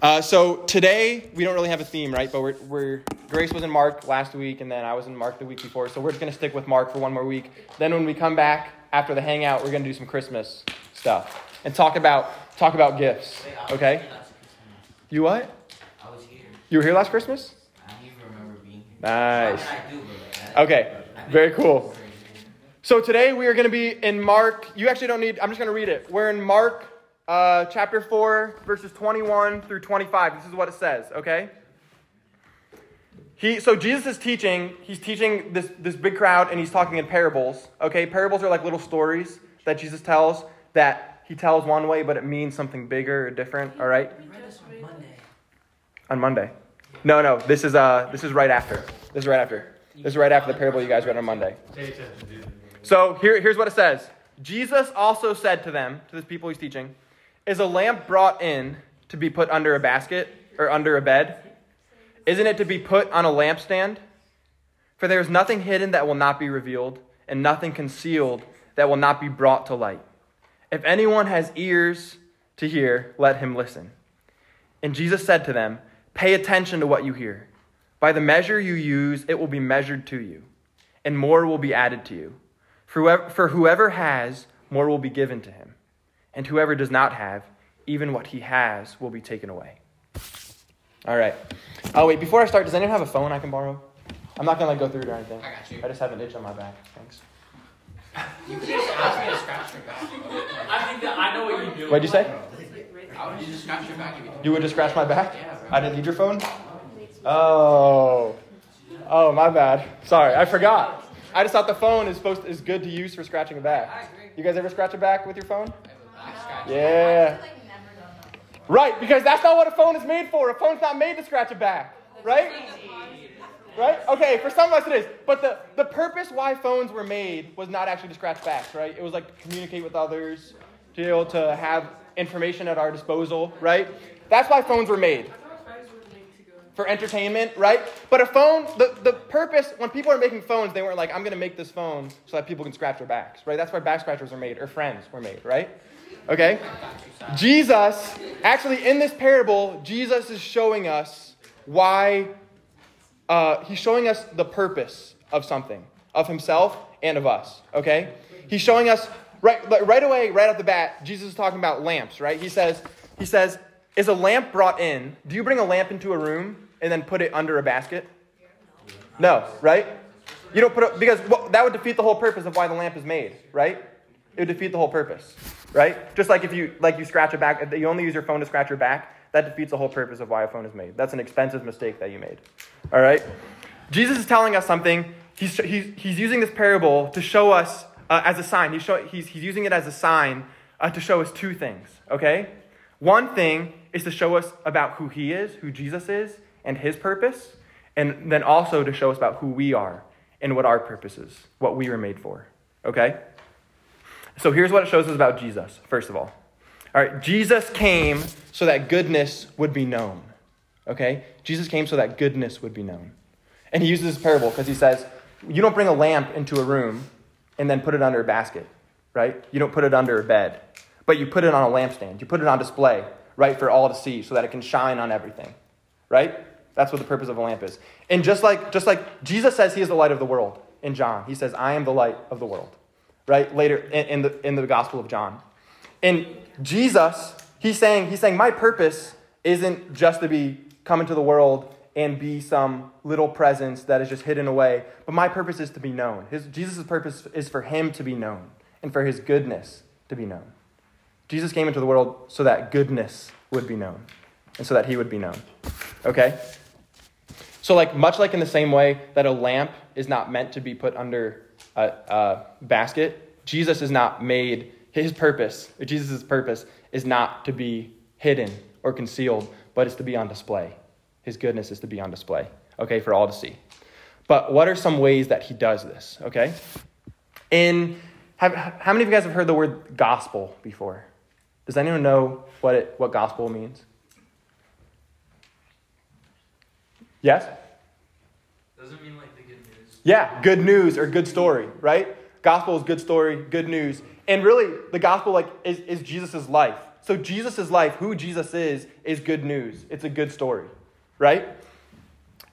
Uh, so today we don't really have a theme, right? But we're, we're Grace was in Mark last week, and then I was in Mark the week before. So we're just gonna stick with Mark for one more week. Then when we come back after the hangout, we're gonna do some Christmas stuff and talk about talk about gifts. Okay? You what? I was here. You were here last Christmas? I don't even remember being here. Nice. I do, but like, I- Okay. Very cool. So today we are going to be in Mark. You actually don't need, I'm just going to read it. We're in Mark uh, chapter 4, verses 21 through 25. This is what it says, okay? He, so Jesus is teaching, he's teaching this, this big crowd and he's talking in parables, okay? Parables are like little stories that Jesus tells that he tells one way, but it means something bigger or different, all right? We read this on Monday. On Monday. No, no, this is, uh, this is right after. This is right after. This is right after the parable you guys read on Monday. So here, here's what it says Jesus also said to them, to the people he's teaching, Is a lamp brought in to be put under a basket or under a bed? Isn't it to be put on a lampstand? For there is nothing hidden that will not be revealed, and nothing concealed that will not be brought to light. If anyone has ears to hear, let him listen. And Jesus said to them, Pay attention to what you hear. By the measure you use, it will be measured to you, and more will be added to you. For whoever, for whoever has, more will be given to him. And whoever does not have, even what he has will be taken away. All right. Oh, wait, before I start, does anyone have a phone I can borrow? I'm not going to like go through it or anything. I got you. I just have an itch on my back. Thanks. You could just ask me to scratch your back. I think that I know what you do. What'd you say? I would just scratch your back if you You would just scratch my back? Yeah. I didn't need your phone? Oh. Oh, my bad. Sorry, I forgot. I just thought the phone is supposed is good to use for scratching a back. You guys ever scratch a back with your phone? Yeah. Right, because that's not what a phone is made for. A phone's not made to scratch a back, right? Right? Okay, for some of us it is. But the, the purpose why phones were made was not actually to scratch backs, right? It was like to communicate with others, to be able to have information at our disposal, right? That's why phones were made. For entertainment, right? But a phone, the, the purpose, when people are making phones, they weren't like, I'm going to make this phone so that people can scratch their backs, right? That's why back scratchers were made, or friends were made, right? Okay? Jesus, actually, in this parable, Jesus is showing us why, uh, he's showing us the purpose of something, of himself and of us, okay? He's showing us, right, right away, right off the bat, Jesus is talking about lamps, right? He says, he says, is a lamp brought in? Do you bring a lamp into a room and then put it under a basket? No, right? You don't put it, because well, that would defeat the whole purpose of why the lamp is made, right? It would defeat the whole purpose, right? Just like if you like you scratch a back, you only use your phone to scratch your back, that defeats the whole purpose of why a phone is made. That's an expensive mistake that you made. All right? Jesus is telling us something. He's, he's, he's using this parable to show us uh, as a sign. He's, show, he's, he's using it as a sign uh, to show us two things, okay? One thing is to show us about who he is, who Jesus is, and his purpose, and then also to show us about who we are and what our purpose is, what we were made for, okay? So here's what it shows us about Jesus, first of all. All right, Jesus came so that goodness would be known. Okay? Jesus came so that goodness would be known. And he uses this parable because he says, You don't bring a lamp into a room and then put it under a basket, right? You don't put it under a bed, but you put it on a lampstand. You put it on display, right, for all to see so that it can shine on everything, right? That's what the purpose of a lamp is. And just like, just like Jesus says he is the light of the world in John, he says, I am the light of the world, right? Later in, in the, in the Gospel of John. And Jesus, he's saying, he's saying, my purpose isn't just to be come into the world and be some little presence that is just hidden away, but my purpose is to be known. His, Jesus' purpose is for him to be known and for his goodness to be known. Jesus came into the world so that goodness would be known and so that he would be known. Okay? So, like, much like in the same way that a lamp is not meant to be put under a, a basket, Jesus is not made, his purpose, Jesus' purpose, is not to be hidden or concealed, but it's to be on display. His goodness is to be on display, okay, for all to see. But what are some ways that he does this, okay? In, have, how many of you guys have heard the word gospel before? Does anyone know what, it, what gospel means? Yes? Doesn't mean like the good news. Yeah, good news or good story, right? Gospel is good story, good news. And really, the gospel like is, is Jesus' life. So Jesus' life, who Jesus is, is good news. It's a good story, right?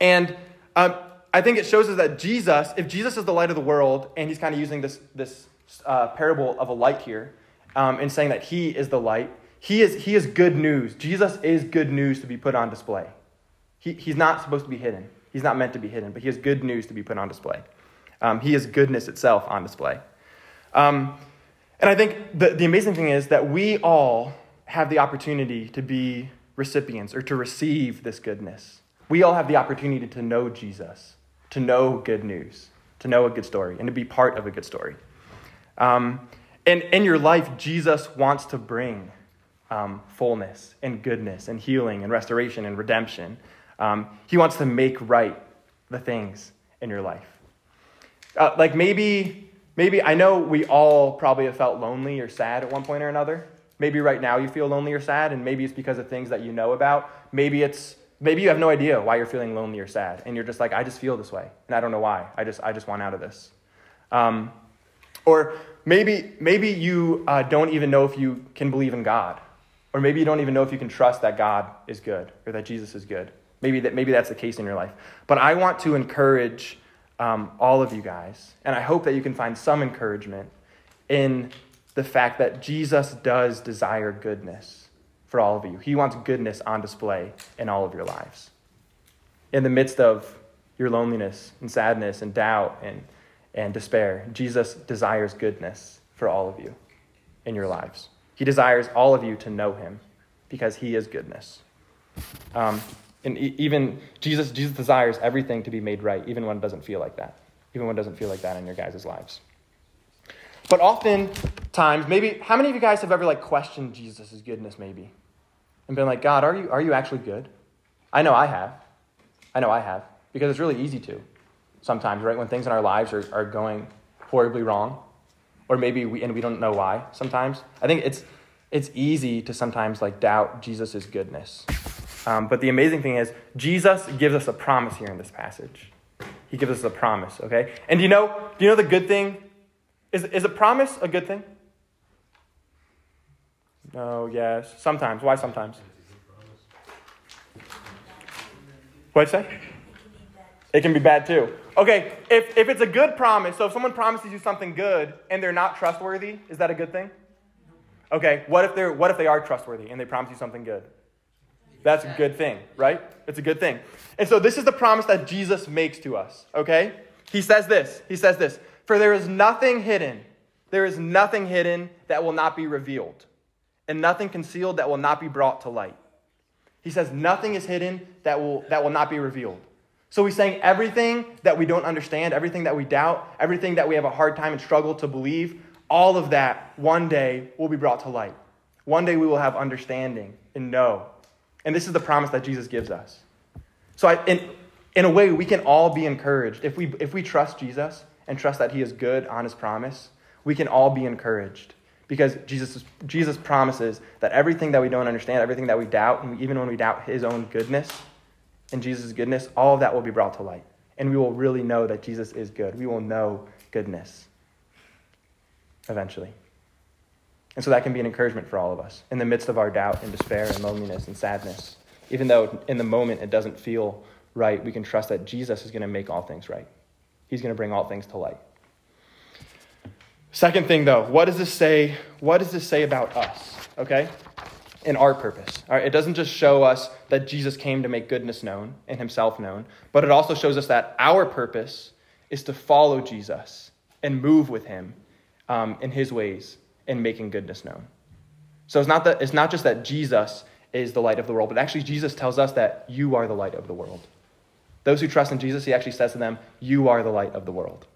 And um, I think it shows us that Jesus, if Jesus is the light of the world, and he's kind of using this, this uh, parable of a light here, um, and saying that he is the light, he is, he is good news. Jesus is good news to be put on display. He, he's not supposed to be hidden. He's not meant to be hidden, but he has good news to be put on display. Um, he is goodness itself on display. Um, and I think the, the amazing thing is that we all have the opportunity to be recipients or to receive this goodness. We all have the opportunity to know Jesus, to know good news, to know a good story, and to be part of a good story. Um, and in your life, Jesus wants to bring um, fullness and goodness and healing and restoration and redemption. Um, he wants to make right the things in your life. Uh, like maybe, maybe I know we all probably have felt lonely or sad at one point or another. Maybe right now you feel lonely or sad, and maybe it's because of things that you know about. Maybe it's maybe you have no idea why you're feeling lonely or sad, and you're just like, I just feel this way, and I don't know why. I just I just want out of this. Um, or maybe maybe you uh, don't even know if you can believe in God, or maybe you don't even know if you can trust that God is good or that Jesus is good. Maybe that maybe that's the case in your life. But I want to encourage um, all of you guys, and I hope that you can find some encouragement in the fact that Jesus does desire goodness for all of you. He wants goodness on display in all of your lives. In the midst of your loneliness and sadness and doubt and, and despair, Jesus desires goodness for all of you in your lives. He desires all of you to know him because he is goodness. Um, and even Jesus, Jesus desires everything to be made right, even when it doesn't feel like that, even when it doesn't feel like that in your guys' lives. But oftentimes, maybe, how many of you guys have ever like questioned Jesus' goodness, maybe? And been like, God, are you, are you actually good? I know I have. I know I have. Because it's really easy to sometimes, right? When things in our lives are, are going horribly wrong. Or maybe we, and we don't know why sometimes. I think it's, it's easy to sometimes like doubt Jesus' goodness. Um, but the amazing thing is, Jesus gives us a promise here in this passage. He gives us a promise, okay? And do you know, do you know the good thing is, is a promise a good thing? No, yes. Sometimes. Why sometimes? What'd you say? It can be bad too. Okay, if, if it's a good promise, so if someone promises you something good and they're not trustworthy, is that a good thing? Okay, what if, they're, what if they are trustworthy and they promise you something good? That's a good thing, right? It's a good thing. And so this is the promise that Jesus makes to us, okay? He says this. He says this. For there is nothing hidden. There is nothing hidden that will not be revealed, and nothing concealed that will not be brought to light. He says nothing is hidden that will, that will not be revealed. So he's saying everything that we don't understand, everything that we doubt, everything that we have a hard time and struggle to believe, all of that one day will be brought to light. One day we will have understanding and know. And this is the promise that Jesus gives us. So I, in, in a way, we can all be encouraged. If we, if we trust Jesus, and trust that He is good on His promise, we can all be encouraged because Jesus, Jesus promises that everything that we don't understand, everything that we doubt, and even when we doubt His own goodness and Jesus' goodness, all of that will be brought to light. And we will really know that Jesus is good. We will know goodness eventually. And so that can be an encouragement for all of us in the midst of our doubt and despair and loneliness and sadness. Even though in the moment it doesn't feel right, we can trust that Jesus is going to make all things right. He's going to bring all things to light. Second thing, though, what does this say? What does this say about us? Okay? In our purpose. All right, it doesn't just show us that Jesus came to make goodness known and himself known, but it also shows us that our purpose is to follow Jesus and move with him um, in his ways in making goodness known. So it's not, that, it's not just that Jesus is the light of the world, but actually Jesus tells us that you are the light of the world. Those who trust in Jesus, he actually says to them, You are the light of the world.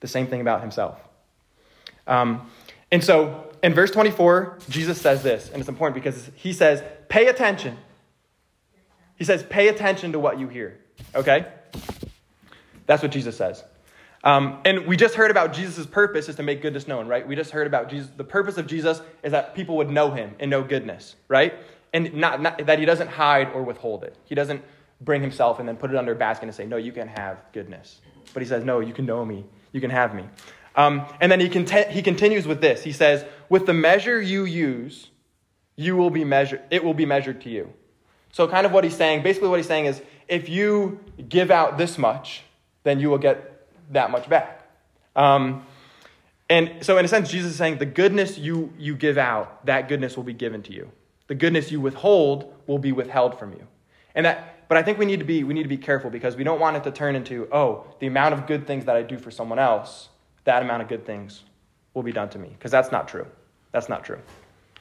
The same thing about himself. Um, and so in verse 24, Jesus says this, and it's important because he says, Pay attention. He says, Pay attention to what you hear. Okay? That's what Jesus says. Um, and we just heard about Jesus' purpose is to make goodness known, right? We just heard about Jesus. The purpose of Jesus is that people would know him and know goodness, right? And not, not that he doesn't hide or withhold it. He doesn't bring himself and then put it under a basket and say, No, you can have goodness. But he says, No, you can know me. You can have me. Um, and then he, cont- he continues with this. He says, With the measure you use, you will be measured, it will be measured to you. So, kind of what he's saying, basically, what he's saying is if you give out this much, then you will get that much back. Um, and so, in a sense, Jesus is saying the goodness you, you give out, that goodness will be given to you. The goodness you withhold will be withheld from you. And that, but I think we need to be we need to be careful because we don't want it to turn into oh the amount of good things that I do for someone else, that amount of good things will be done to me because that's not true. That's not true.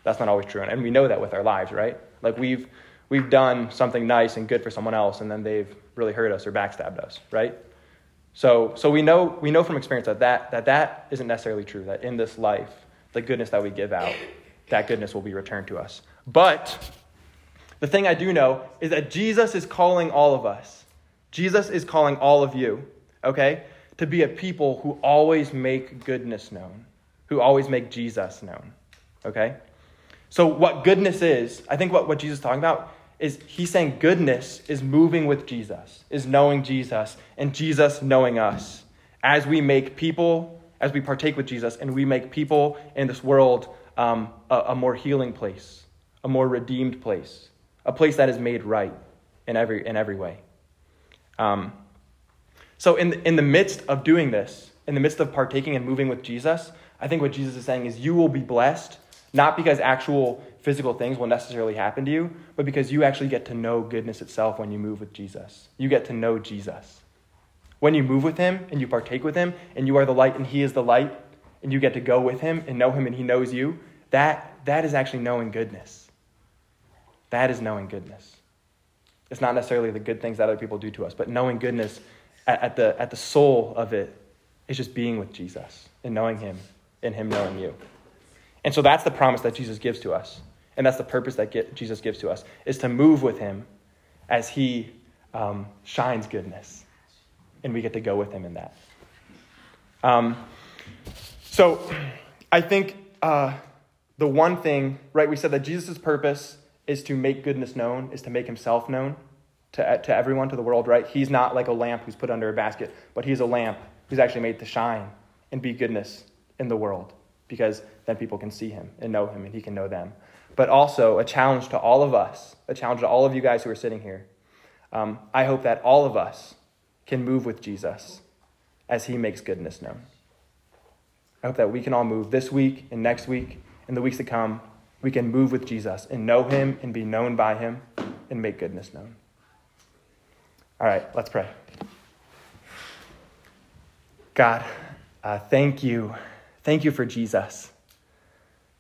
That's not always true, and we know that with our lives, right? Like we've we've done something nice and good for someone else, and then they've really hurt us or backstabbed us, right? So, so we know we know from experience that that, that that isn't necessarily true. That in this life, the goodness that we give out, that goodness will be returned to us. But the thing I do know is that Jesus is calling all of us. Jesus is calling all of you, okay, to be a people who always make goodness known, who always make Jesus known, okay? So, what goodness is, I think what, what Jesus is talking about is he's saying goodness is moving with Jesus, is knowing Jesus, and Jesus knowing us as we make people, as we partake with Jesus, and we make people in this world um, a, a more healing place, a more redeemed place a place that is made right in every, in every way. Um, so, in the, in the midst of doing this, in the midst of partaking and moving with Jesus, I think what Jesus is saying is you will be blessed, not because actual physical things will necessarily happen to you, but because you actually get to know goodness itself when you move with Jesus. You get to know Jesus. When you move with him and you partake with him, and you are the light and he is the light, and you get to go with him and know him and he knows you, that, that is actually knowing goodness. That is knowing goodness. It's not necessarily the good things that other people do to us, but knowing goodness at, at the, at the soul of it is just being with Jesus and knowing Him and Him knowing you. And so that's the promise that Jesus gives to us. And that's the purpose that get, Jesus gives to us, is to move with Him as He um, shines goodness. And we get to go with Him in that. Um, so I think uh, the one thing, right, we said that Jesus' purpose is to make goodness known, is to make himself known to, to everyone, to the world, right? He's not like a lamp who's put under a basket, but he's a lamp who's actually made to shine and be goodness in the world because then people can see him and know him and he can know them. But also a challenge to all of us, a challenge to all of you guys who are sitting here. Um, I hope that all of us can move with Jesus as he makes goodness known. I hope that we can all move this week and next week and the weeks to come we can move with Jesus and know him and be known by him and make goodness known. All right, let's pray. God, uh, thank you. Thank you for Jesus.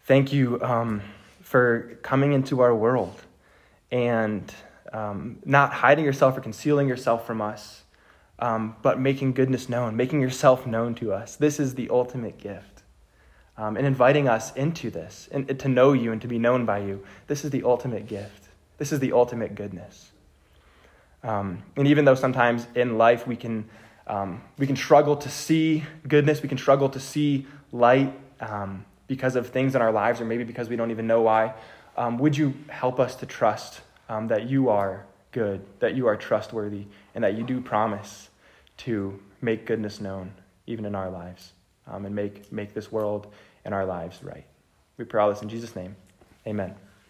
Thank you um, for coming into our world and um, not hiding yourself or concealing yourself from us, um, but making goodness known, making yourself known to us. This is the ultimate gift um, and inviting us into this and, to know you and to be known by you. This is the ultimate gift. This is the ultimate goodness. Um, and even though sometimes in life we can, um, we can struggle to see goodness, we can struggle to see light um, because of things in our lives, or maybe because we don't even know why, um, would you help us to trust um, that you are good, that you are trustworthy, and that you do promise to make goodness known even in our lives and make, make this world and our lives right. We pray all this in Jesus' name. Amen.